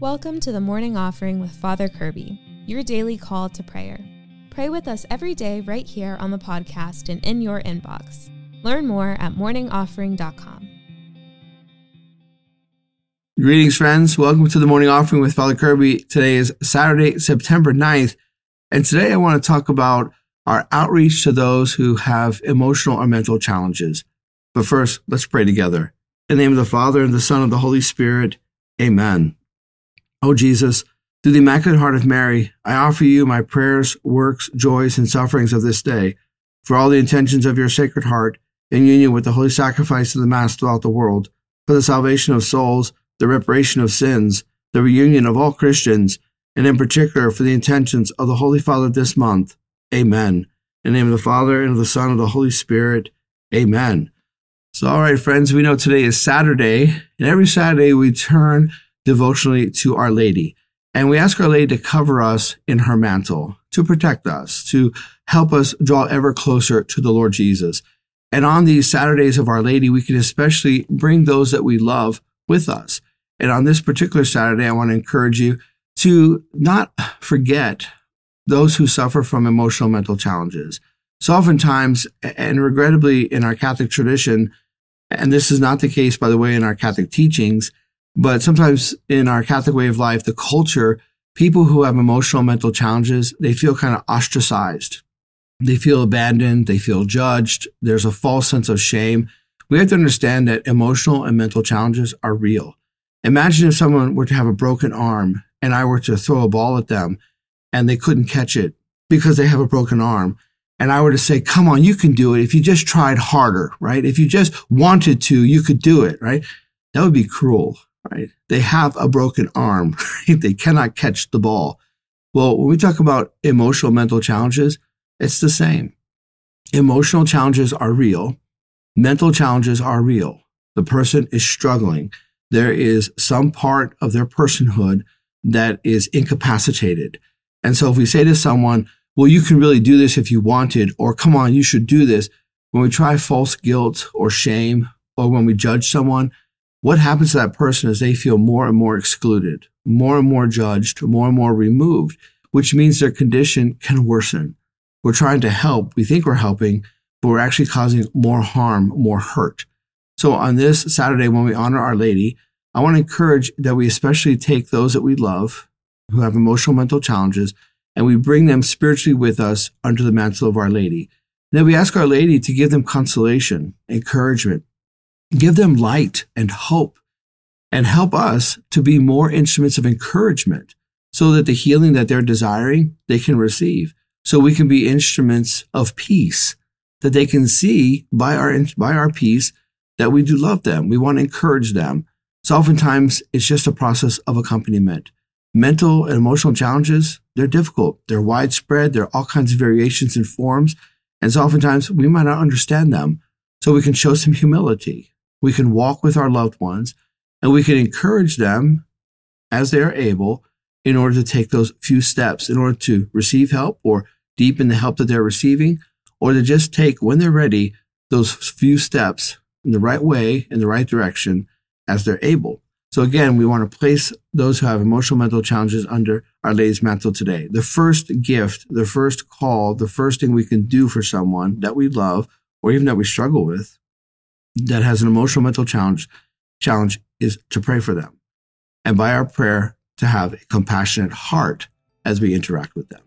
Welcome to the morning offering with Father Kirby, your daily call to prayer. Pray with us every day right here on the podcast and in your inbox. Learn more at morningoffering.com. Greetings, friends. Welcome to the morning offering with Father Kirby. Today is Saturday, September 9th. And today I want to talk about our outreach to those who have emotional or mental challenges. But first, let's pray together. In the name of the Father, and the Son, and the Holy Spirit, amen. O Jesus, through the Immaculate Heart of Mary, I offer you my prayers, works, joys, and sufferings of this day, for all the intentions of your Sacred Heart, in union with the holy sacrifice of the Mass throughout the world, for the salvation of souls, the reparation of sins, the reunion of all Christians, and in particular for the intentions of the Holy Father this month. Amen. In the name of the Father, and of the Son, and of the Holy Spirit. Amen. So, all right, friends, we know today is Saturday, and every Saturday we turn devotionally to Our Lady. And we ask Our Lady to cover us in her mantle, to protect us, to help us draw ever closer to the Lord Jesus. And on these Saturdays of Our Lady, we can especially bring those that we love with us. And on this particular Saturday, I want to encourage you to not forget those who suffer from emotional mental challenges. So oftentimes, and regrettably in our Catholic tradition, and this is not the case, by the way, in our Catholic teachings, but sometimes in our Catholic way of life, the culture, people who have emotional mental challenges, they feel kind of ostracized. They feel abandoned. They feel judged. There's a false sense of shame. We have to understand that emotional and mental challenges are real. Imagine if someone were to have a broken arm and I were to throw a ball at them and they couldn't catch it because they have a broken arm. And I were to say, come on, you can do it. If you just tried harder, right? If you just wanted to, you could do it, right? That would be cruel right? They have a broken arm. Right? They cannot catch the ball. Well, when we talk about emotional mental challenges, it's the same. Emotional challenges are real. Mental challenges are real. The person is struggling. There is some part of their personhood that is incapacitated. And so if we say to someone, well, you can really do this if you wanted, or come on, you should do this. When we try false guilt or shame, or when we judge someone, what happens to that person is they feel more and more excluded, more and more judged, more and more removed, which means their condition can worsen. We're trying to help. We think we're helping, but we're actually causing more harm, more hurt. So on this Saturday, when we honor Our Lady, I want to encourage that we especially take those that we love who have emotional mental challenges and we bring them spiritually with us under the mantle of Our Lady. And then we ask Our Lady to give them consolation, encouragement, give them light and hope and help us to be more instruments of encouragement so that the healing that they're desiring, they can receive. So we can be instruments of peace that they can see by our, by our peace that we do love them. We want to encourage them. So oftentimes it's just a process of accompaniment. Mental and emotional challenges, they're difficult. They're widespread. There are all kinds of variations and forms. And so oftentimes we might not understand them. So we can show some humility we can walk with our loved ones and we can encourage them as they are able in order to take those few steps in order to receive help or deepen the help that they're receiving or to just take when they're ready those few steps in the right way in the right direction as they're able. So again we want to place those who have emotional mental challenges under our lady's mantle today. The first gift the first call the first thing we can do for someone that we love or even that we struggle with that has an emotional mental challenge challenge is to pray for them. And by our prayer, to have a compassionate heart as we interact with them.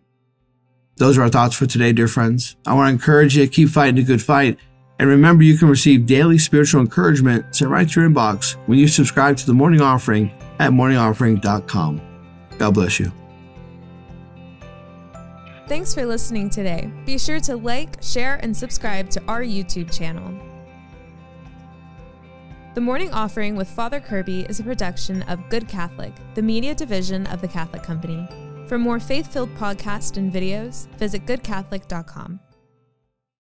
Those are our thoughts for today, dear friends. I want to encourage you to keep fighting a good fight. And remember, you can receive daily spiritual encouragement sent right to your inbox when you subscribe to the morning offering at morningoffering.com. God bless you. Thanks for listening today. Be sure to like, share, and subscribe to our YouTube channel. The Morning Offering with Father Kirby is a production of Good Catholic, the media division of the Catholic Company. For more faith filled podcasts and videos, visit goodcatholic.com.